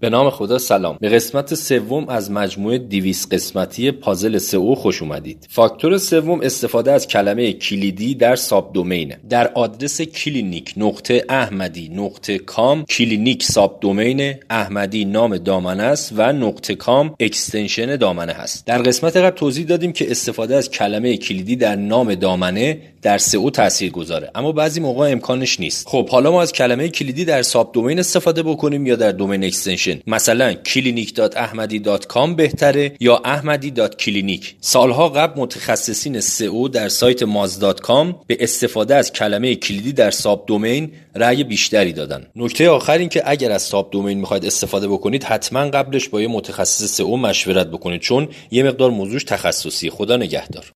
به نام خدا سلام. به قسمت سوم از مجموعه 200 قسمتی پازل سئو خوش اومدید. فاکتور سوم استفاده از کلمه کلیدی در subdomain در آدرس کلینیک نقطه احمدی نقطه com کلینیک subdomain احمدی نام دامنه است و نقطه com extension دامنه هست. در قسمت قبل توضیح دادیم که استفاده از کلمه کلیدی در نام دامنه در سئو تاثیر گذاره. اما بعضی موقع امکانش نیست. خب حالا ما از کلمه کلیدی در subdomain استفاده بکنیم یا در domain extension مثلا clinic.ahmadi.com بهتره یا ahmadi.clinic سالها قبل متخصصین سئو در سایت moz.com به استفاده از کلمه کلیدی در ساب دومین رأی بیشتری دادن. نکته آخر این که اگر از ساب دومین می‌خواید استفاده بکنید حتما قبلش با یه متخصص سئو مشورت بکنید چون یه مقدار موضوعش تخصصی. خدا نگهدار.